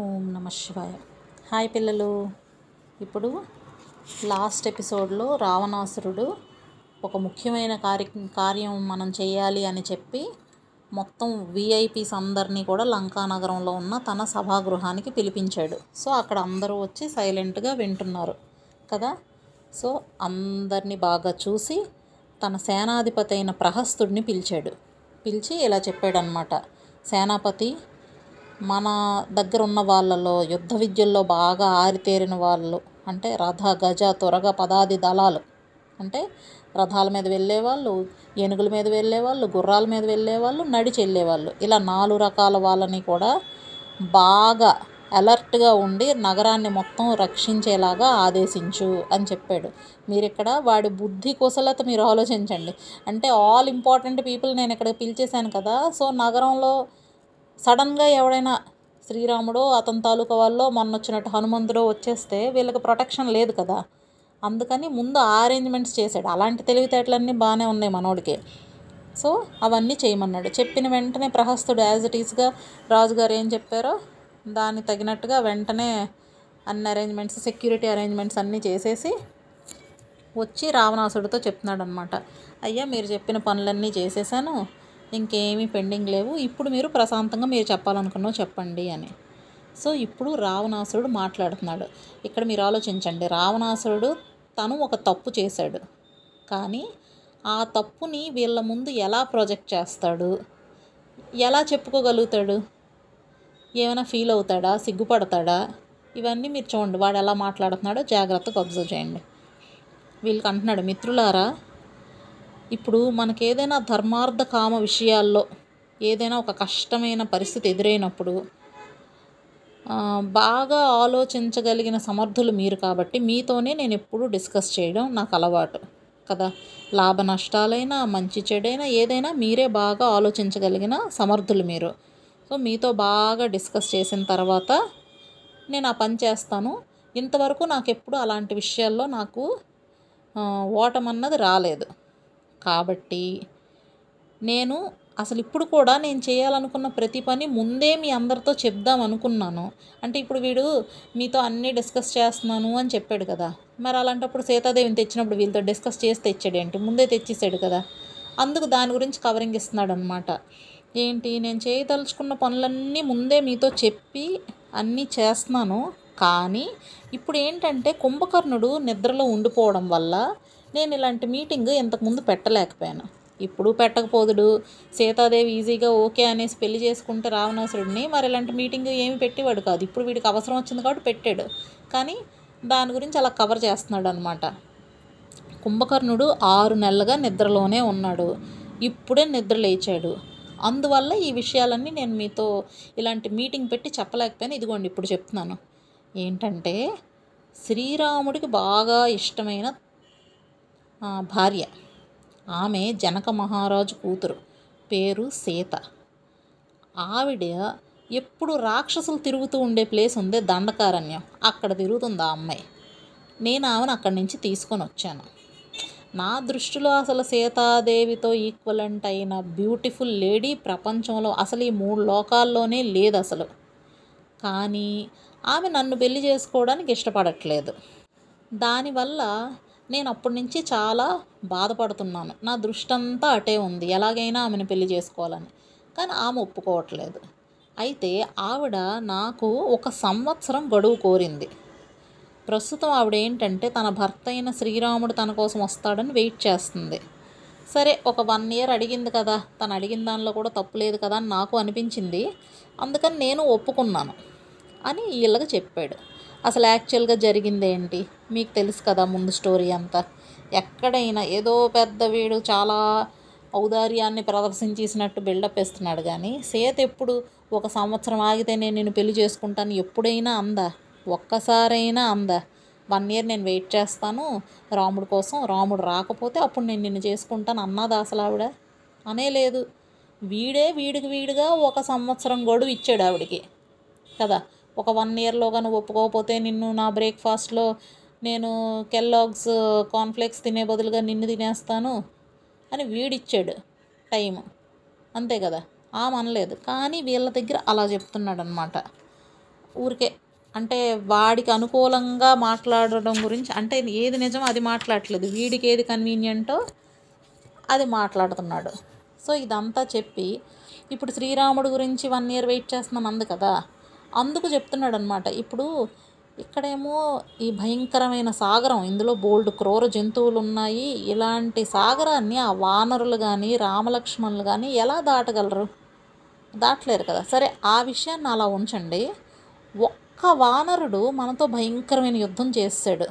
ఓం నమ శివాయ. హాయ్ పిల్లలు. ఇప్పుడు లాస్ట్ ఎపిసోడ్లో రావణాసురుడు ఒక ముఖ్యమైన కార్య కార్యం మనం చేయాలి అని చెప్పి మొత్తం విఐపీస్ అందరినీ కూడా లంకా నగరంలో ఉన్న తన సభాగృహానికి పిలిపించాడు. సో అక్కడ అందరూ వచ్చి సైలెంట్గా వింటున్నారు కదా. సో అందరినీ బాగా చూసి తన సేనాధిపతి అయిన ప్రహస్తుడిని పిలిచాడు. పిలిచి ఇలా చెప్పాడనమాట సేనాపతి మన దగ్గర ఉన్న వాళ్ళలో యుద్ధ విద్యల్లో బాగా ఆరితేరిన వాళ్ళు అంటే రథ గజ త్వరగా పదాది దళాలు. అంటే రథాల మీద వెళ్ళేవాళ్ళు ఏనుగుల మీద వెళ్ళేవాళ్ళు గుర్రాల మీద వెళ్ళేవాళ్ళు నడిచి వెళ్ళేవాళ్ళు. ఇలా నాలుగు రకాల వాళ్ళని కూడా బాగా అలర్ట్గా ఉండి నగరాన్ని మొత్తం రక్షించేలాగా ఆదేశించు అని చెప్పాడు. మీరు ఇక్కడ వాడి బుద్ధి కుశలత మీరు ఆలోచించండి. అంటే ఆల్ ఇంపార్టెంట్ పీపుల్ నేను ఇక్కడ పిలిచేశాను కదా సో నగరంలో సడన్గా ఎవడైనా శ్రీరాముడో అతని తాలూకా వాళ్ళో మొన్న వచ్చినట్టు హనుమంతుడో వచ్చేస్తే వీళ్ళకి ప్రొటెక్షన్ లేదు కదా. అందుకని ముందు ఆ అరేంజ్మెంట్స్ చేశాడు. అలాంటి తెలివితేటలన్నీ బాగానే ఉన్నాయి మనోడికి. సో అవన్నీ చేయమన్నాడు. చెప్పిన వెంటనే ప్రహస్తుడు యాజ్ ఇట్ ఈస్గా రాజుగారు ఏం చెప్పారో దానికి తగినట్టుగా వెంటనే అన్ని అరేంజ్మెంట్స్ సెక్యూరిటీ అరేంజ్మెంట్స్ అన్నీ చేసేసి వచ్చి రావణాసుడితో చెప్తున్నాడు అనమాట అయ్యా మీరు చెప్పిన పనులన్నీ చేసేసాను. ఇంకేమీ పెండింగ్ లేవు. ఇప్పుడు మీరు ప్రశాంతంగా మీరు చెప్పాలనుకున్నావు చెప్పండి అని. సో ఇప్పుడు రావణాసురుడు మాట్లాడుతున్నాడు. ఇక్కడ మీరు ఆలోచించండి. రావణాసురుడు తను ఒక తప్పు చేశాడు. కానీ ఆ తప్పుని వీళ్ళ ముందు ఎలా ప్రొజెక్ట్ చేస్తాడు? ఎలా చెప్పుకోగలుగుతాడు? ఏమైనా ఫీల్ అవుతాడా? సిగ్గుపడతాడా? ఇవన్నీ మీరు చూడండి. వాడు ఎలా మాట్లాడుతున్నాడో జాగ్రత్తగా అబ్జర్వ్ చేయండి. వీళ్ళకి అంటున్నాడు మిత్రులారా ఇప్పుడు మనకి ఏదైనా ధర్మార్థ కామ విషయాల్లో ఏదైనా ఒక కష్టమైన పరిస్థితి ఎదురైనప్పుడు బాగా ఆలోచించగలిగిన సమర్థులు మీరు కాబట్టి మీతోనే నేను ఎప్పుడూ డిస్కస్ చేయడం నాకు అలవాటు కదా. లాభ నష్టాలైనా మంచి చెడైనా ఏదైనా మీరే బాగా ఆలోచించగలిగిన సమర్థులు మీరు. సో మీతో బాగా డిస్కస్ చేసిన తర్వాత నేను ఆ పని చేస్తాను. ఇంతవరకు నాకు ఎప్పుడు అలాంటి విషయాల్లో నాకు ఓటమన్నది రాలేదు. కాబట్టి నేను అసలు ఇప్పుడు కూడా నేను చేయాలనుకున్న ప్రతి పని ముందే మీ అందరితో చెప్దాం అనుకున్నాను. అంటే ఇప్పుడు వీడు మీతో అన్నీ డిస్కస్ చేస్తున్నాను అని చెప్పాడు కదా. మరి అలాంటప్పుడు సీతాదేవిని తెచ్చినప్పుడు వీళ్ళతో డిస్కస్ చేసి తెచ్చాడేంటి ముందే తెచ్చేసాడు కదా. అందుకు దాని గురించి కవరింగ్ ఇస్తున్నాడు అనమాట ఏంటి? నేను చేయదలుచుకున్న పనులన్నీ ముందే మీతో చెప్పి అన్నీ చేస్తున్నాను. కానీ ఇప్పుడు ఏంటంటే కుంభకర్ణుడు నిద్రలో ఉండిపోవడం వల్ల నేను ఇలాంటి మీటింగ్ ఇంతకుముందు పెట్టలేకపోయాను. ఇప్పుడు పెట్టకపోదుడు. సీతాదేవి ఈజీగా ఓకే అనేసి పెళ్ళి చేసుకుంటే రావణాసురుడిని మరి ఇలాంటి మీటింగ్ ఏమి పెట్టేవాడు కాదు. ఇప్పుడు వీడికి అవసరం వచ్చింది కాబట్టి పెట్టాడు. కానీ దాని గురించి అలా కవర్ చేస్తున్నాడు అనమాట కుంభకర్ణుడు ఆరు నెలలుగా నిద్రలోనే ఉన్నాడు. ఇప్పుడే నిద్ర లేచాడు. అందువల్ల ఈ విషయాలన్నీ నేను మీతో ఇలాంటి మీటింగ్ పెట్టి చెప్పలేకపోయాను. ఇదిగోండి ఇప్పుడు చెప్తున్నాను. ఏంటంటే శ్రీరాముడికి బాగా ఇష్టమైన భార్య. ఆమె జనక మహారాజు కూతురు. పేరు సీత. ఆవిడ ఎప్పుడు రాక్షసులు తిరుగుతూ ఉండే ప్లేస్ ఉంది దండకారణ్యం. అక్కడ తిరుగుతుంది ఆ అమ్మాయి. నేను ఆమెను అక్కడి నుంచి తీసుకొని వచ్చాను. నా దృష్టిలో అసలు సీతాదేవితో ఈక్వలెంట్ అయిన బ్యూటిఫుల్ లేడీ ప్రపంచంలో అసలు ఈ మూడు లోకాల్లోనే లేదు అసలు. కానీ ఆమె నన్ను పెళ్ళి చేసుకోవడానికి ఇష్టపడట్లేదు. దానివల్ల నేను అప్పటి నుంచి చాలా బాధపడుతున్నాను. నా దృష్టి అంతా అటే ఉంది. ఎలాగైనా ఆమెను పెళ్ళి చేసుకోవాలని. కానీ ఆమె ఒప్పుకోవట్లేదు. అయితే ఆవిడ నాకు ఒక సంవత్సరం గడువు కోరింది. ప్రస్తుతం ఆవిడ ఏంటంటే తన భర్త అయిన శ్రీరాముడు తన కోసం వస్తాడని వెయిట్ చేస్తుంది. సరే ఒక వన్ ఇయర్ అడిగింది కదా. తను అడిగిన దానిలో కూడా తప్పు లేదు కదా అని నాకు అనిపించింది. అందుకని నేను ఒప్పుకున్నాను అని వీళ్ళకి చెప్పాడు. అసలు యాక్చువల్గా జరిగింది ఏంటి మీకు తెలుసు కదా ముందు స్టోరీ అంతా. ఎక్కడైనా ఏదో పెద్ద వీడు చాలా ఔదార్యాన్ని ప్రదర్శించేసినట్టు బిల్డప్ ఇస్తున్నాడు కానీ సీత ఎప్పుడు ఒక సంవత్సరం ఆగితే నేను నిన్ను పెళ్ళి చేసుకుంటాను ఎప్పుడైనా అందా? ఒక్కసారైనా అందా? వన్ ఇయర్ నేను వెయిట్ చేస్తాను రాముడు కోసం రాముడు రాకపోతే అప్పుడు నేను నిన్ను చేసుకుంటాను అన్నది అసలు ఆవిడ? అనే లేదు. వీడే వీడికి వీడిగా ఒక సంవత్సరం గడువు ఇచ్చాడు ఆవిడికి. కదా? ఒక వన్ ఇయర్లో కానీ ఒప్పుకోకపోతే నిన్ను నా బ్రేక్ఫాస్ట్లో నేను కెల్లాగ్స్ కాన్ఫ్లెక్స్ తినే బదులుగా నిన్ను తినేస్తాను అని వీడిచ్చాడు టైం అంతే కదా? ఆమె అనలేదు. కానీ వీళ్ళ దగ్గర అలా చెప్తున్నాడు అనమాట ఊరికే అంటే వాడికి అనుకూలంగా మాట్లాడడం గురించి అంటే ఏది నిజమో అది మాట్లాడట్లేదు. వీడికి ఏది కన్వీనియంటో అది మాట్లాడుతున్నాడు. సో ఇదంతా చెప్పి ఇప్పుడు శ్రీరాముడు గురించి వన్ ఇయర్ వెయిట్ చేస్తున్నాం అంది కదా? అందుకు చెప్తున్నాడు అనమాట ఇప్పుడు ఇక్కడేమో ఈ భయంకరమైన సాగరం ఇందులో బోల్డ్ క్రూర జంతువులు ఉన్నాయి ఇలాంటి సాగరాన్ని ఆ వానరులు కానీ రామలక్ష్మణులు కానీ ఎలా దాటగలరు? దాటలేరు కదా. సరే ఆ విషయాన్ని అలా ఉంచండి. ఒక్క వానరుడు మనతో భయంకరమైన యుద్ధం చేసాడు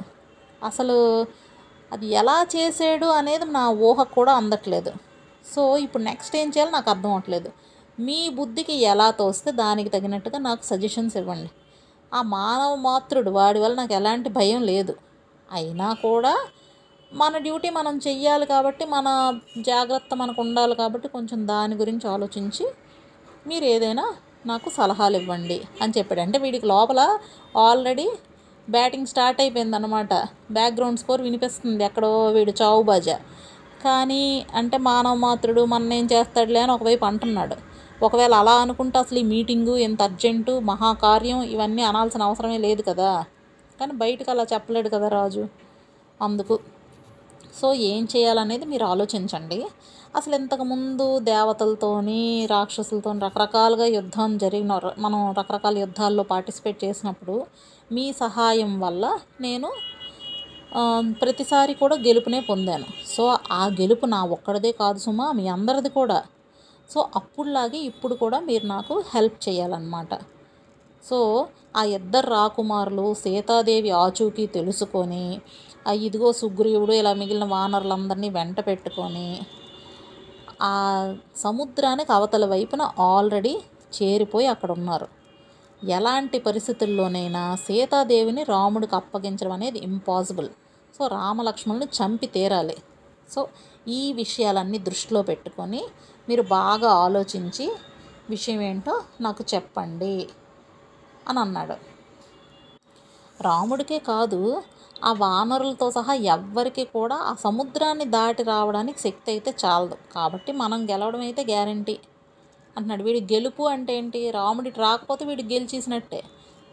అసలు అది ఎలా చేసాడు అనేది నా ఊహ కూడా అందట్లేదు. సో ఇప్పుడు నెక్స్ట్ ఏం చేయాలో నాకు అర్థం అవ్వట్లేదు మీ బుద్ధికి ఎలా తోస్తే దానికి తగినట్టుగా నాకు సజెషన్స్ ఇవ్వండి. ఆ మానవ మాతృడు వాడి వల్ల నాకు ఎలాంటి భయం లేదు. అయినా కూడా మన డ్యూటీ మనం చెయ్యాలి కాబట్టి మన జాగ్రత్త మనకు ఉండాలి కాబట్టి కొంచెం దాని గురించి ఆలోచించి మీరు ఏదైనా నాకు సలహాలు ఇవ్వండి అని చెప్పాడు. అంటే వీడికి లోపల ఆల్రెడీ బ్యాటింగ్ స్టార్ట్ అయిపోయింది అనమాట బ్యాక్గ్రౌండ్ స్కోర్ వినిపిస్తుంది. ఎక్కడో వీడు చావు బాజా. కానీ అంటే మానవ మాతృడు మన ఏం చేస్తాడులే అని ఒకవైపు అంటున్నాడు. ఒకవేళ అలా అనుకుంటే అసలు ఈ మీటింగు ఎంత అర్జెంటు మహాకార్యం ఇవన్నీ అనాల్సిన అవసరమే లేదు కదా. కానీ బయటకు అలా చెప్పలేడు కదా రాజు అందుకు. సో ఏం చేయాలనేది మీరు ఆలోచించండి. అసలు ఇంతకుముందు దేవతలతోని రాక్షసులతో రకరకాలుగా యుద్ధం జరిగిన మనం రకరకాల యుద్ధాల్లో పార్టిసిపేట్ చేసినప్పుడు మీ సహాయం వల్ల నేను ప్రతిసారి కూడా గెలుపునే పొందాను. సో ఆ గెలుపు నా ఒక్కడిదే కాదు సుమా మీ అందరిది కూడా. సో అప్పుడులాగే ఇప్పుడు కూడా మీరు నాకు హెల్ప్ చేయాలన్నమాట. సో ఆ ఇద్దరు రాకుమారులు సీతాదేవి ఆచూకీ తెలుసుకొని ఆ ఇదిగో సుగ్రీవుడు ఇలా మిగిలిన వానరులందరినీ వెంట పెట్టుకొని ఆ సముద్రానికి అవతల వైపున ఆల్రెడీ చేరిపోయి అక్కడ ఉన్నారు ఎలాంటి పరిస్థితుల్లోనైనా సీతాదేవిని రాముడికి అప్పగించడం అనేది ఇంపాసిబుల్. సో రామలక్ష్మణుని చంపి తీరాలి. సో ఈ విషయాలన్నీ దృష్టిలో పెట్టుకొని మీరు బాగా ఆలోచించి విషయం ఏంటో నాకు చెప్పండి అని అన్నాడు. రాముడికే కాదు ఆ వానరులతో సహా ఎవ్వరికి కూడా ఆ సముద్రాన్ని దాటి రావడానికి శక్తి అయితే చాలదు. కాబట్టి మనం గెలవడం అయితే గ్యారంటీ అంటున్నాడు. వీడి గెలుపు అంటే ఏంటి? రాముడి రాకపోతే వీడు గెలిచేసినట్టే.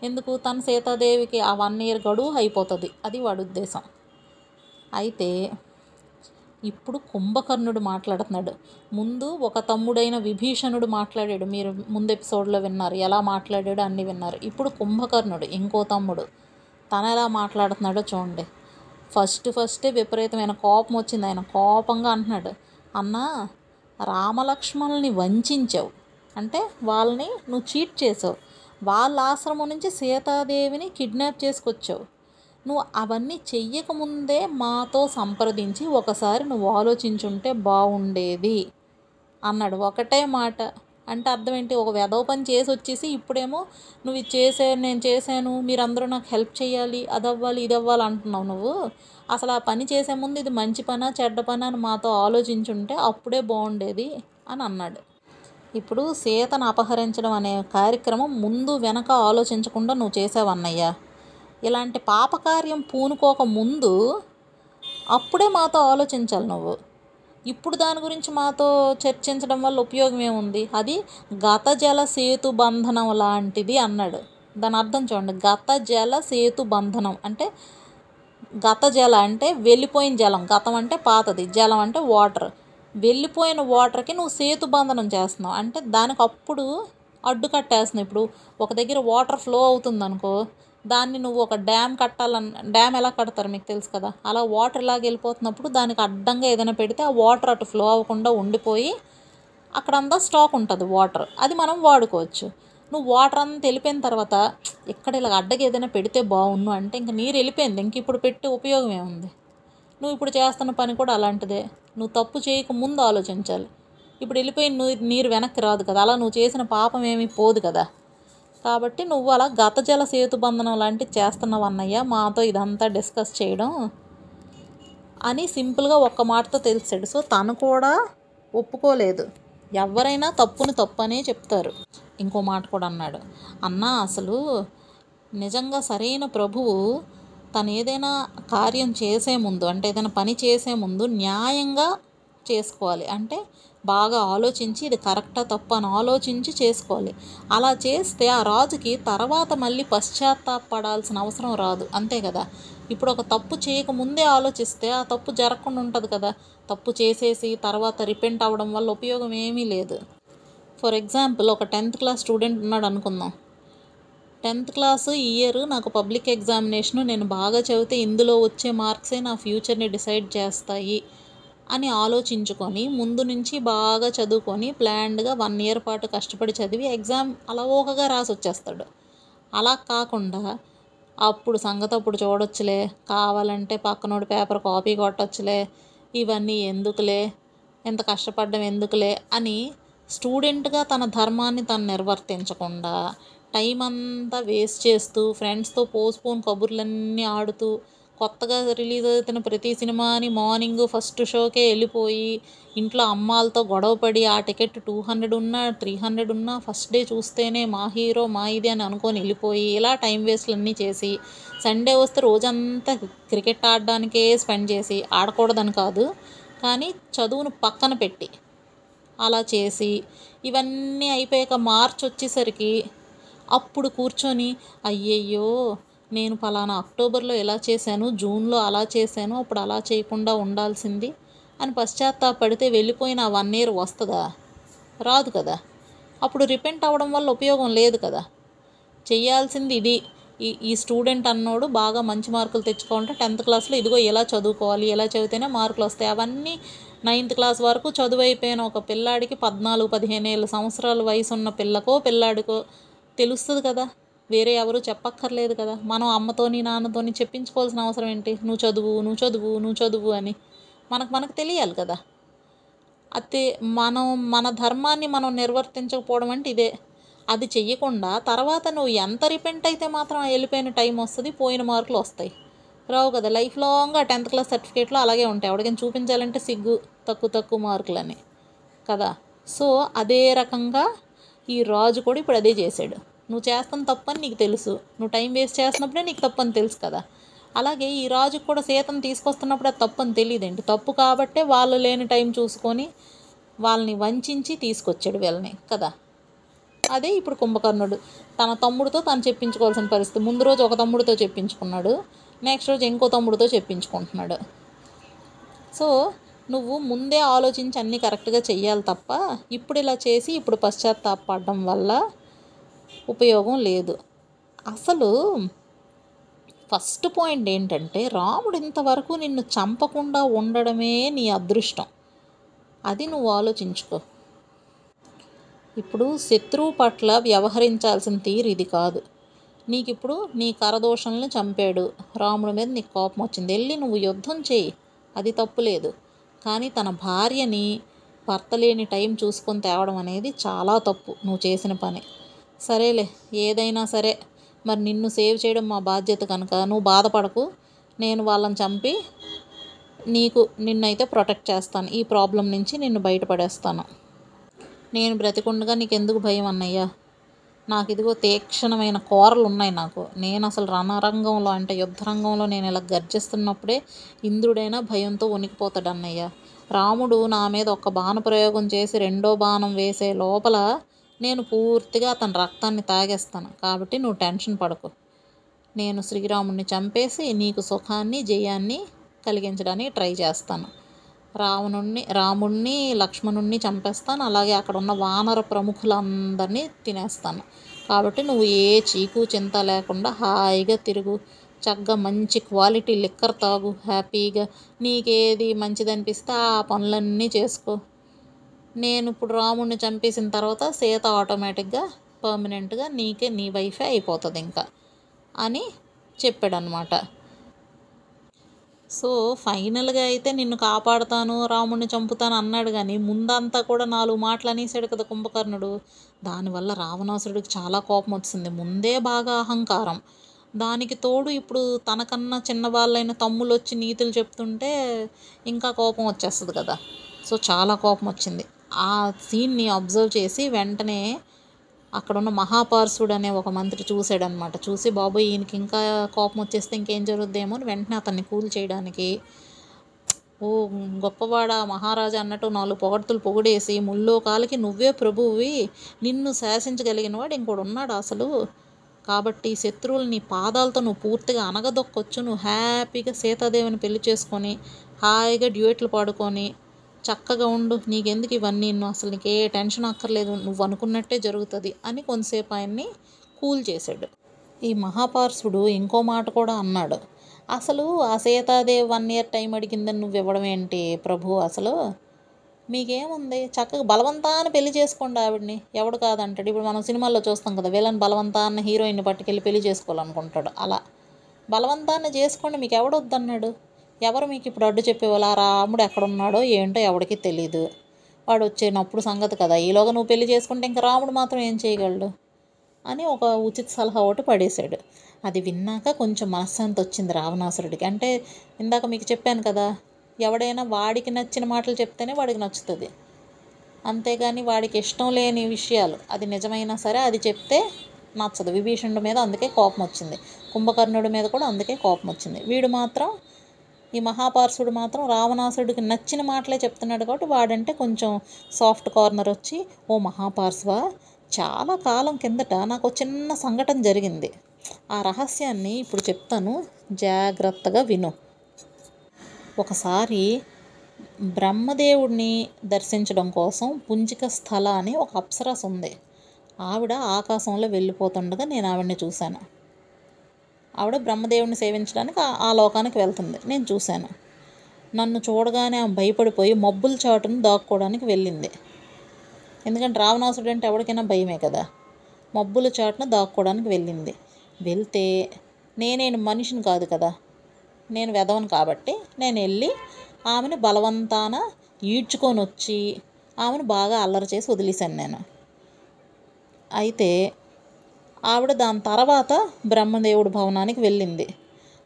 ఎందుకు? తన సీతాదేవికి ఆ వన్ ఇయర్ గడువు అయిపోతుంది. అది వాడి ఉద్దేశం. అయితే ఇప్పుడు కుంభకర్ణుడు మాట్లాడుతున్నాడు. ముందు ఒక తమ్ముడైన విభీషణుడు మాట్లాడాడు. మీరు ముందు ఎపిసోడ్లో విన్నారు. ఎలా మాట్లాడాడో అన్నీ విన్నారు. ఇప్పుడు కుంభకర్ణుడు ఇంకో తమ్ముడు. తను ఎలా మాట్లాడుతున్నాడో చూడండి. ఫస్ట్ ఫస్టే విపరీతమైన కోపం వచ్చింది ఆయన. కోపంగా అంటున్నాడు. అన్నా రామలక్ష్మణుల్ని వంచావు. అంటే వాళ్ళని నువ్వు చీట్ చేసావు. వాళ్ళ ఆశ్రమం నుంచి సీతాదేవిని కిడ్నాప్ చేసుకొచ్చావు. నువ్వు అవన్నీ చెయ్యకముందే మాతో సంప్రదించి ఒకసారి నువ్వు ఆలోచించుంటే బాగుండేది అన్నాడు ఒకటే మాట. అంటే అర్థం ఏంటి ఒక వెధవ పని చేసి వచ్చేసి ఇప్పుడేమో నువ్వు ఇది చేసే నేను చేశాను మీరందరూ నాకు హెల్ప్ చేయాలి అది అవ్వాలి ఇది అవ్వాలి అంటున్నావు నువ్వు. అసలు ఆ పని చేసే ముందు ఇది మంచి పనా చెడ్డ పనా అని మాతో ఆలోచించుంటే అప్పుడే బాగుండేది అని అన్నాడు. ఇప్పుడు సీతను అపహరించడం అనే కార్యక్రమం ముందు వెనక ఆలోచించకుండా నువ్వు చేసావన్నయ్యా ఇలాంటి పాపకార్యం పూనుకోక ముందు అప్పుడే మాతో ఆలోచించాలి నువ్వు. ఇప్పుడు దాని గురించి మాతో చర్చించడం వల్ల ఉపయోగం ఏముంది? అది గత జల సేతు బంధనం లాంటిది అన్నాడు. దాని అర్థం చూడండి. గత జల సేతు బంధనం అంటే గత జల అంటే వెళ్ళిపోయిన జలం. గతం అంటే పాతది. జలం అంటే వాటర్. వెళ్ళిపోయిన వాటర్కి నువ్వు సేతు బంధనం చేస్తున్నావు. అంటే దానికి అప్పుడు అడ్డు కట్టేస్తున్నావు ఇప్పుడు ఒక దగ్గర వాటర్ ఫ్లో అవుతుంది అనుకో దాన్ని నువ్వు ఒక డ్యామ్ కట్టాలన్న డ్యామ్ ఎలా కడతారు మీకు తెలుసు కదా? అలా వాటర్ ఇలాగ వెళ్ళిపోతున్నప్పుడు దానికి అడ్డంగా ఏదైనా పెడితే ఆ వాటర్ అటు ఫ్లో అవ్వకుండా ఉండిపోయి అక్కడంతా స్టాక్ ఉంటుంది వాటర్. అది మనం వాడుకోవచ్చు. నువ్వు వాటర్ అంతా వెళ్ళిపోయిన తర్వాత ఇక్కడ ఇలా అడ్డకి ఏదైనా పెడితే బాగుండు అంటే ఇంక నీరు వెళ్ళిపోయింది. ఇంక ఇప్పుడు పెట్టి ఉపయోగం ఏముంది? నువ్వు ఇప్పుడు చేస్తున్న పని కూడా అలాంటిదే. నువ్వు తప్పు చేయక ముందు ఆలోచించాలి. ఇప్పుడు వెళ్ళిపోయిన నువ్వు నీరు వెనక్కి రాదు కదా. అలా నువ్వు చేసిన పాపం ఏమీ పోదు కదా. కాబట్టి నువ్వు అలా గత జల సేతు బంధనం లాంటివి చేస్తున్నావు అన్నయ్య. మాతో ఇదంతా డిస్కస్ చేయడం అని సింపుల్గా ఒక్క మాటతో తెలిసాడు. సో తను కూడా ఒప్పుకోలేదు. ఎవరైనా తప్పుని తప్పు అనే చెప్తారు. ఇంకో మాట కూడా అన్నాడు. అన్న అసలు నిజంగా సరైన ప్రభువు తను ఏదైనా కార్యం చేసే ముందు అంటే ఏదైనా పని చేసే ముందు న్యాయంగా చేసుకోవాలి. అంటే బాగా ఆలోచించి ఇది కరెక్టా తప్ప అని ఆలోచించి చేసుకోవాలి. అలా చేస్తే ఆ రాజుకి తర్వాత మళ్ళీ పశ్చాత్తాపడాల్సిన అవసరం రాదు. అంతే కదా? ఇప్పుడు ఒక తప్పు చేయకముందే ఆలోచిస్తే ఆ తప్పు జరగకుండా ఉంటుంది కదా? తప్పు చేసేసి తర్వాత రిపెంట్ అవ్వడం వల్ల ఉపయోగం ఏమీ లేదు. ఫర్ ఎగ్జాంపుల్ ఒక టెన్త్ క్లాస్ స్టూడెంట్ ఉన్నాడు అనుకుందాం. టెన్త్ క్లాస్ ఇయర్ నాకు పబ్లిక్ ఎగ్జామినేషన్ నేను బాగా చదివితే ఇందులో వచ్చే మార్క్సే నా ఫ్యూచర్ని డిసైడ్ చేస్తాయి. అని ఆలోచించుకొని ముందు నుంచి బాగా చదువుకొని ప్లాన్డ్గా వన్ ఇయర్ పాటు కష్టపడి చదివి ఎగ్జామ్ అలవోకగా రాసి వచ్చేస్తాడు అలా కాకుండా అప్పుడు సంగతి అప్పుడు చూడొచ్చులే. కావాలంటే పక్కనోడి పేపర్ కాపీ కొట్టొచ్చులే. ఇవన్నీ ఎందుకులే? ఎంత కష్టపడడం ఎందుకులే? అని స్టూడెంట్గా తన ధర్మాన్ని తను నిర్వర్తించకుండా టైం అంతా వేస్ట్ చేస్తూ ఫ్రెండ్స్తో పోస్ట్పోన్ కబుర్లన్నీ ఆడుతూ కొత్తగా రిలీజ్ అవుతున్న ప్రతి సినిమాని మార్నింగ్ ఫస్ట్ షోకే వెళ్ళిపోయి ఇంట్లో అమ్మాలతో గొడవపడి ఆ టికెట్ టూ హండ్రెడ్ ఉన్నా త్రీ హండ్రెడ్ ఉన్నా ఫస్ట్ డే చూస్తేనే మా హీరో మా ఇది అని అనుకొని వెళ్ళిపోయి ఇలా టైం వేస్ట్లన్నీ చేసి సండే వస్తే రోజంతా క్రికెట్ ఆడడానికే స్పెండ్ చేసి ఆడకూడదని కాదు కానీ చదువును పక్కన పెట్టి అలా చేసి ఇవన్నీ అయిపోయాక మార్చ్ వచ్చేసరికి అప్పుడు కూర్చొని అయ్యయ్యో నేను ఫలానా అక్టోబర్లో ఎలా చేశాను జూన్లో అలా చేశాను అప్పుడు అలా చేయకుండా ఉండాల్సింది అని పశ్చాత్తాపడితే వెళ్ళిపోయిన ఆ వన్ ఇయర్ వస్తుందా? రాదు కదా. అప్పుడు రిపెంట్ అవ్వడం వల్ల ఉపయోగం లేదు కదా. చేయాల్సింది ఇది. ఈ ఈ స్టూడెంట్ అన్నోడు బాగా మంచి మార్కులు తెచ్చుకోవాలంటే టెన్త్ క్లాస్లో ఇదిగో ఎలా చదువుకోవాలి ఎలా చదివితేనే మార్కులు వస్తాయి. అవన్నీ నైన్త్ క్లాస్ వరకు చదువు అయిపోయిన ఒక పిల్లాడికి పద్నాలుగు పదిహేను ఏళ్ళ సంవత్సరాల వయసు ఉన్న పిల్లకో పిల్లాడికో తెలుస్తుంది కదా. వేరే ఎవరు చెప్పక్కర్లేదు కదా. మనం అమ్మతోని నాన్నతోని చెప్పించుకోవాల్సిన అవసరం ఏంటి? నువ్వు చదువు నువ్వు చదువు నువ్వు చదువు అని. మనకు మనకు తెలియాలి కదా. అయితే మనం మన ధర్మాన్ని మనం నిర్వర్తించకపోవడం అంటే ఇదే. అది చెయ్యకుండా తర్వాత నువ్వు ఎంత రిపెంట్ అయితే మాత్రం వెళ్ళిపోయిన టైం వస్తుంది పోయిన మార్కులు వస్తాయి. రావు కదా లైఫ్ లాంగ్ ఆ టెన్త్ క్లాస్ సర్టిఫికేట్లో అలాగే ఉంటాయి. ఎవరికైనా చూపించాలంటే సిగ్గు తక్కువ తక్కువ మార్కులని. కదా. సో అదే రకంగా ఈ రాజు కూడా ఇప్పుడు అదే చేశాడు. నువ్వు చేస్తాను తప్పని నీకు తెలుసు. నువ్వు టైం వేస్ట్ చేస్తున్నప్పుడే నీకు తప్పని తెలుసు కదా. అలాగే ఈ రాజు కూడా సీతను తీసుకొస్తున్నప్పుడు అది తప్పని తెలియదండి. తప్పు కాబట్టే వాళ్ళు లేని టైం చూసుకొని వాళ్ళని వంచించి తీసుకొచ్చాడు వీళ్ళని కదా. అదే ఇప్పుడు కుంభకర్ణుడు. తన తమ్ముడితో తను చెప్పించుకోవాల్సిన పరిస్థితి. ముందు రోజు ఒక తమ్ముడితో చెప్పించుకున్నాడు. నెక్స్ట్ రోజు ఇంకో తమ్ముడితో చెప్పించుకుంటున్నాడు. సో నువ్వు ముందే ఆలోచించి అన్నీ కరెక్ట్గా చెయ్యాలి తప్ప ఇప్పుడు ఇలా చేసి ఇప్పుడు పశ్చాత్తాపడడం వల్ల ఉపయోగం లేదు. అసలు ఫస్ట్ పాయింట్ ఏంటంటే రాముడు ఇంతవరకు నిన్ను చంపకుండా ఉండడమే నీ అదృష్టం. అది నువ్వు ఆలోచించుకో. ఇప్పుడు శత్రువు పట్ల వ్యవహరించాల్సిన తీరు ఇది కాదు. నీకు ఇప్పుడు నీ కరదోషణల్ని చంపాడు. రాముడి మీద నీకు కోపం వచ్చింది. వెళ్ళి నువ్వు యుద్ధం చేయి. అది తప్పు లేదు. కానీ తన భార్యని భర్త లేని టైం చూసుకొని తేవడం అనేది చాలా తప్పు. నువ్వు చేసిన పని. సరేలే ఏదైనా సరే. మరి నిన్ను సేవ్ చేయడం మా బాధ్యత కనుక. నువ్వు బాధపడకు. నేను వాళ్ళని చంపి నీకు నిన్నైతే ప్రొటెక్ట్ చేస్తాను. ఈ ప్రాబ్లం నుంచి నిన్ను బయటపడేస్తాను. నేను బ్రతికుండగా నీకు ఎందుకు భయం అన్నయ్యా? నాకు ఇదిగో తీక్షణమైన కోరలు ఉన్నాయి నాకు. నేను అసలు రణరంగంలో అంటే యుద్ధరంగంలో నేను ఇలా గర్జిస్తున్నప్పుడే ఇంద్రుడైనా భయంతో ఉనికిపోతాడు అన్నయ్య రాముడు నా మీద ఒక బాణ ప్రయోగం చేసి రెండో బాణం వేసే లోపల నేను పూర్తిగా అతని రక్తాన్ని తాగేస్తాను. కాబట్టి నువ్వు టెన్షన్ పడకు. నేను శ్రీరాముడిని చంపేసి నీకు సుఖాన్ని జయాన్ని కలిగించడానికి ట్రై చేస్తాను. రావణుణ్ణి రాముణ్ణి లక్ష్మణుణ్ణి చంపేస్తాను. అలాగే అక్కడ ఉన్న వానర ప్రముఖులందరినీ తినేస్తాను. కాబట్టి నువ్వు ఏ చీకు చింత లేకుండా హాయిగా తిరుగు. చక్కగా మంచి క్వాలిటీ లిక్కర్ తాగు. హ్యాపీగా నీకేది మంచిది అనిపిస్తే ఆ పనులన్నీ చేసుకో. నేను ఇప్పుడు రాముడిని చంపేసిన తర్వాత సీత ఆటోమేటిక్గా పర్మనెంట్గా నీకే నీ వైఫే అయిపోతుంది ఇంకా అని చెప్పాడనమాట సో ఫైనల్గా అయితే నిన్ను కాపాడుతాను రాముడిని చంపుతాను అన్నాడు కానీ ముందంతా కూడా నాలుగు మాటలు అనేసాడు కదా కుంభకర్ణుడు. దానివల్ల రావణాసురుడికి చాలా కోపం వచ్చింది. ముందే బాగా అహంకారం. దానికి తోడు ఇప్పుడు తనకన్నా చిన్న వాళ్ళైన తమ్ముళ్ళు వచ్చి నీతులు చెప్తుంటే ఇంకా కోపం వచ్చేస్తుంది కదా. సో చాలా కోపం వచ్చింది. ఆ సీన్ని అబ్జర్వ్ చేసి వెంటనే అక్కడ ఉన్న మహాపార్సుడు అనే ఒక మంత్రి చూశాడనమాట చూసి బాబోయ్ ఈయనకి ఇంకా కోపం వచ్చేస్తే ఇంకేం జరుగుద్దేమో అని వెంటనే అతన్ని కూల్ చేయడానికి ఓ గొప్పవాడ మహారాజా అన్నట్టు నాలుగు పొగడ్తులు పొగిడేసి ముల్లో కాలికి నువ్వే ప్రభువువి నిన్ను శాసించగలిగిన వాడు ఇంకోడు ఉన్నాడు అసలు. కాబట్టి శత్రువులు నీ పాదాలతో నువ్వు పూర్తిగా అనగదొక్కొచ్చు నువ్వు హ్యాపీగా సీతాదేవిని పెళ్ళి చేసుకొని హాయిగా డ్యూయట్లు పాడుకొని చక్కగా ఉండు నీకెందుకు ఇవన్నీ? నువ్వు అసలు నీకు ఏ టెన్షన్ అక్కర్లేదు నువ్వు అనుకున్నట్టే జరుగుతుంది అని కొంతసేపు ఆయన్ని కూల్ చేశాడు ఈ మహాపార్సుడు ఇంకో మాట కూడా అన్నాడు. అసలు ఆ సీతాదేవి వన్ ఇయర్ టైం అడిగిందని నువ్వు ఇవ్వడం ఏంటి ప్రభు? అసలు మీకేముంది? చక్కగా బలవంతాన్ని పెళ్ళి చేసుకోండి ఆవిడని. ఎవడు కాదంటాడు. ఇప్పుడు మనం సినిమాల్లో చూస్తాం కదా వీళ్ళని బలవంతాన్ని హీరోయిన్ని పట్టుకెళ్ళి పెళ్ళి చేసుకోవాలనుకుంటాడు. అలా. బలవంతాన్ని చేసుకోండి మీకు ఎవడు వద్దన్నాడు ఎవరు మీకు ఇప్పుడు అడ్డు చెప్పేవాళ్ళు? ఆ రాముడు ఎక్కడున్నాడో ఏంటో ఎవడికి తెలియదు వాడు వచ్చేనప్పుడు సంగతి కదా. ఈలోగా నువ్వు పెళ్ళి చేసుకుంటే ఇంకా రాముడు మాత్రం ఏం చేయగలడు? అని ఒక ఉచిత సలహా ఒకటి పడేశాడు. అది విన్నాక కొంచెం మనశ్శాంతి వచ్చింది రావణాసురుడికి. అంటే ఇందాక మీకు చెప్పాను కదా ఎవడైనా వాడికి నచ్చిన మాటలు చెప్తేనే వాడికి నచ్చుతుంది. అంతేగాని వాడికి ఇష్టం లేని విషయాలు అది నిజమైనా సరే అది చెప్తే నచ్చదు. విభీషణుడి మీద అందుకే కోపం వచ్చింది. కుంభకర్ణుడి మీద కూడా అందుకే కోపం వచ్చింది. వీడు మాత్రం ఈ మహాపార్సుడు మాత్రం రావణాసుడికి నచ్చిన మాటలే చెప్తున్నాడు కాబట్టి వాడంటే కొంచెం సాఫ్ట్ కార్నర్ వచ్చి ఓ మహాపార్శ్వ చాలా కాలం కిందట నాకు చిన్న సంఘటన జరిగింది. ఆ రహస్యాన్ని ఇప్పుడు చెప్తాను. జాగ్రత్తగా విను. ఒకసారి బ్రహ్మదేవుడిని దర్శించడం కోసం పుంజిక స్థల అని ఒక అప్సరస ఉంది. ఆవిడ ఆకాశంలో వెళ్ళిపోతుండగా నేను ఆవిడని చూశాను. ఆవిడ బ్రహ్మదేవుడిని సేవించడానికి ఆ- లోకానికి వెళ్తుంది. నేను చూశాను. నన్ను చూడగానే ఆమె భయపడిపోయి మబ్బుల చాటును దాక్కోవడానికి వెళ్ళింది. ఎందుకంటే రావణాసుడు అంటే ఎవరికైనా భయమే కదా. మబ్బుల చాటును దాక్కోవడానికి వెళ్ళింది. వెళ్తే నేనేను మనిషిని కాదు కదా. నేను వెదవను కాబట్టి నేను వెళ్ళి ఆమెను బలవంతాన ఈడ్చుకొని వచ్చి ఆమెను బాగా అల్లరి చేసి వదిలేశాను నేను. అయితే ఆవిడ దాని తర్వాత బ్రహ్మదేవుడి భవనానికి వెళ్ళింది.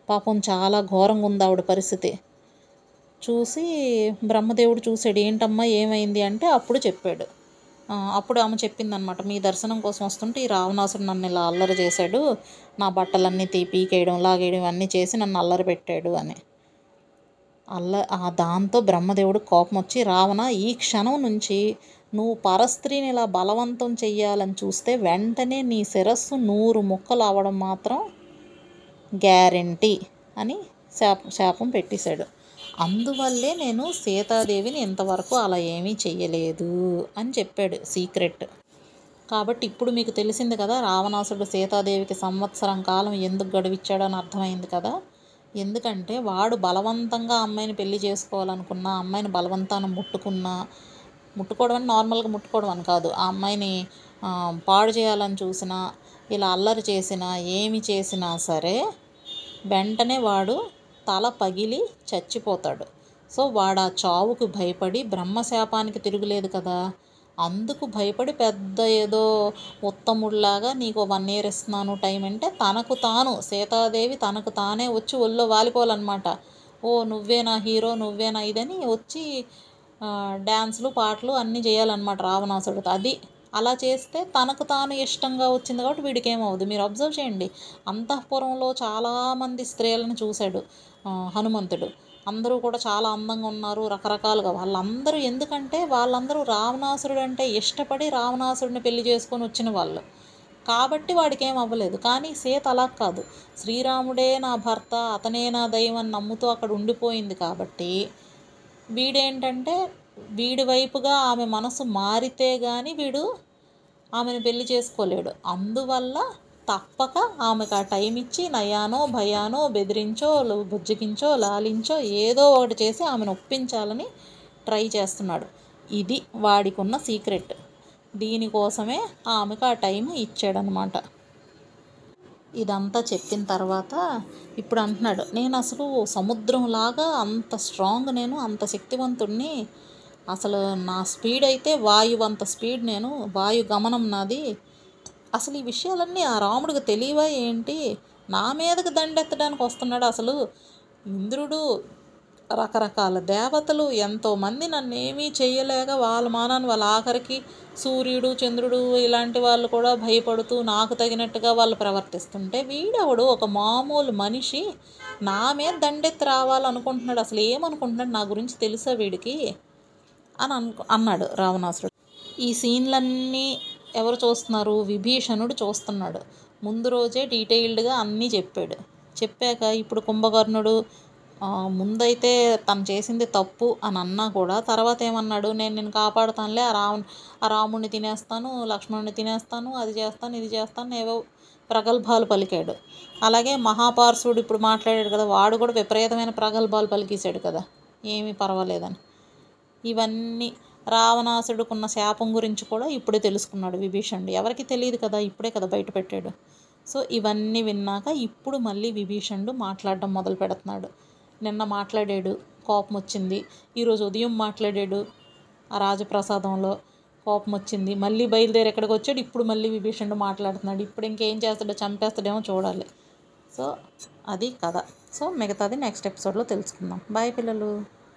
పాపం చాలా ఘోరంగా ఉంది ఆవిడ పరిస్థితి. చూసి బ్రహ్మదేవుడు చూసాడు ఏంటమ్మా ఏమైంది? అంటే అప్పుడు చెప్పాడు. అప్పుడు ఆమె చెప్పిందనమాట మీ దర్శనం కోసం వస్తుంటే ఈ రావణాసుడు నన్ను ఇలా అల్లరి చేశాడు నా బట్టలన్నీ తీ పీకేయడం లాగేయడం అన్నీ చేసి నన్ను అల్లరి పెట్టాడు అని. అల్ల దాంతో బ్రహ్మదేవుడు కోపం వచ్చి రావణ ఈ క్షణం నుంచి నువ్వు పరస్త్రీని ఇలా బలవంతం చెయ్యాలని చూస్తే వెంటనే నీ శిరస్సు నూరు ముక్కలు అవ్వడం మాత్రం గ్యారంటీ అని శాప శాపం పెట్టేశాడు. అందువల్లే నేను సీతాదేవిని ఇంతవరకు అలా ఏమీ చెయ్యలేదు అని చెప్పాడు సీక్రెట్. కాబట్టి ఇప్పుడు మీకు తెలిసింది కదా రావణాసుడు సీతాదేవికి సంవత్సరం కాలం ఎందుకు గడువిచ్చాడని అర్థమైంది కదా. ఎందుకంటే వాడు బలవంతంగా అమ్మాయిని పెళ్ళి చేసుకోవాలనుకున్నా అమ్మాయిని బలవంతాన ముట్టుకున్నా ముట్టుకోవడం అని నార్మల్గా ముట్టుకోవడం అని కాదు. ఆ అమ్మాయిని పాడు చేయాలని చూసినా ఇలా అల్లరి చేసినా ఏమి చేసినా సరే వెంటనే వాడు తల పగిలి చచ్చిపోతాడు. సో వాడు ఆ చావుకు భయపడి బ్రహ్మశాపానికి తిరుగులేదు కదా. అందుకు భయపడి పెద్ద ఏదో ఉత్తముడిలాగా నీకు వన్ ఇయర్ ఇస్తున్నాను టైం అంటే తనకు తాను సీతాదేవి తనకు తానే వచ్చి ఒళ్ళో వాలిపోవాలన్నమాట. ఓ నువ్వే నా హీరో నువ్వే నా ఇదని వచ్చి డ్యాన్సులు పాటలు అన్నీ చేయాలన్నమాట రావణాసుడితో అది అలా చేస్తే తనకు తాను ఇష్టంగా వచ్చింది కాబట్టి వీడికి ఏమవుదు మీరు అబ్జర్వ్ చేయండి. అంతఃపురంలో చాలామంది స్త్రీలను చూశాడు హనుమంతుడు. అందరూ కూడా చాలా అందంగా ఉన్నారు రకరకాలుగా. వాళ్ళందరూ ఎందుకంటే వాళ్ళందరూ రావణాసురుడు అంటే ఇష్టపడి రావణాసురుడిని పెళ్ళి చేసుకొని వచ్చిన వాళ్ళు. కాబట్టి వాడికి ఏం అవ్వలేదు కానీ సీత అలా కాదు. శ్రీరాముడే నా భర్త అతనే నా దైవం అని నమ్ముతూ అక్కడ ఉండిపోయింది కాబట్టి వీడేంటంటే వీడి వైపుగా ఆమె మనసు మారితే కానీ వీడు ఆమెను పెళ్ళి చేసుకోలేడు. అందువల్ల తప్పక ఆమెకు ఆ టైం ఇచ్చి నయానో భయానో బెదిరించో బుజ్జగించో లాలించో ఏదో ఒకటి చేసి ఆమెను ఒప్పించాలని ట్రై చేస్తున్నాడు. ఇది వాడికి ఉన్న సీక్రెట్. దీనికోసమే ఆమెకు ఆ టైం ఇచ్చాడనమాట ఇదంతా చెప్పిన తర్వాత ఇప్పుడు అంటున్నాడు నేను అసలు సముద్రంలాగా అంత స్ట్రాంగ్ నేను అంత శక్తివంతుడిని అసలు నా స్పీడ్ అయితే వాయువు అంత స్పీడ్ నేను వాయు గమనం నాది. అసలు ఈ విషయాలన్నీ ఆ రాముడికి తెలియవా ఏంటి? నా మీదకి దండెత్తడానికి వస్తున్నాడు అసలు. ఇంద్రుడు రకరకాల దేవతలు ఎంతోమంది నన్ను ఏమీ చేయలేక వాళ్ళ మానాన్ని వాళ్ళ ఆఖరికి సూర్యుడు చంద్రుడు ఇలాంటి వాళ్ళు కూడా భయపడుతూ నాకు తగినట్టుగా వాళ్ళు ప్రవర్తిస్తుంటే వీడెవడు ఒక మామూలు మనిషి నా మీద దండెత్తి రావాలనుకుంటున్నాడు. అసలు ఏమనుకుంటున్నాడు? నా గురించి తెలుసా వీడికి? అని అనుకు అన్నాడు రావణాసురుడు. ఈ సీన్లన్నీ ఎవరు చూస్తున్నారు? విభీషణుడు చూస్తున్నాడు. ముందు రోజే డీటెయిల్డ్గా అన్నీ చెప్పాడు. చెప్పాక ఇప్పుడు కుంభకర్ణుడు ముందైతే తను చేసింది తప్పు అని అన్నా కూడా తర్వాత ఏమన్నాడు నేను నేను కాపాడుతానులే ఆ రావణ్ ఆ రాముడిని తినేస్తాను లక్ష్మణుని తినేస్తాను అది చేస్తాను ఇది చేస్తాను ఏవో ప్రగల్భాలు పలికాడు. అలాగే మహాపార్శ్వుడు ఇప్పుడు మాట్లాడాడు కదా వాడు కూడా విపరీతమైన ప్రగల్భాలు పలికేశాడు కదా ఏమీ పర్వాలేదని. ఇవన్నీ రావణాసుడికున్న శాపం గురించి కూడా ఇప్పుడే తెలుసుకున్నాడు విభీషణుడు. ఎవరికి తెలియదు కదా ఇప్పుడే కదా బయట పెట్టాడు. సో ఇవన్నీ విన్నాక ఇప్పుడు మళ్ళీ విభీషణుడు మాట్లాడడం మొదలు పెడుతున్నాడు నిన్న మాట్లాడాడు కోపం వచ్చింది ఈరోజు ఉదయం మాట్లాడాడు ఆ రాజప్రసాదంలో కోపం వచ్చింది మళ్ళీ బయలుదేరి ఎక్కడికి వచ్చాడు? ఇప్పుడు మళ్ళీ విభీషణుడు మాట్లాడుతున్నాడు. ఇప్పుడు ఇంకేం చేస్తాడో చంపేస్తాడేమో చూడాలి. సో అది కథ. సో మిగతాది నెక్స్ట్ ఎపిసోడ్లో తెలుసుకుందాం. బాయ్ పిల్లలు.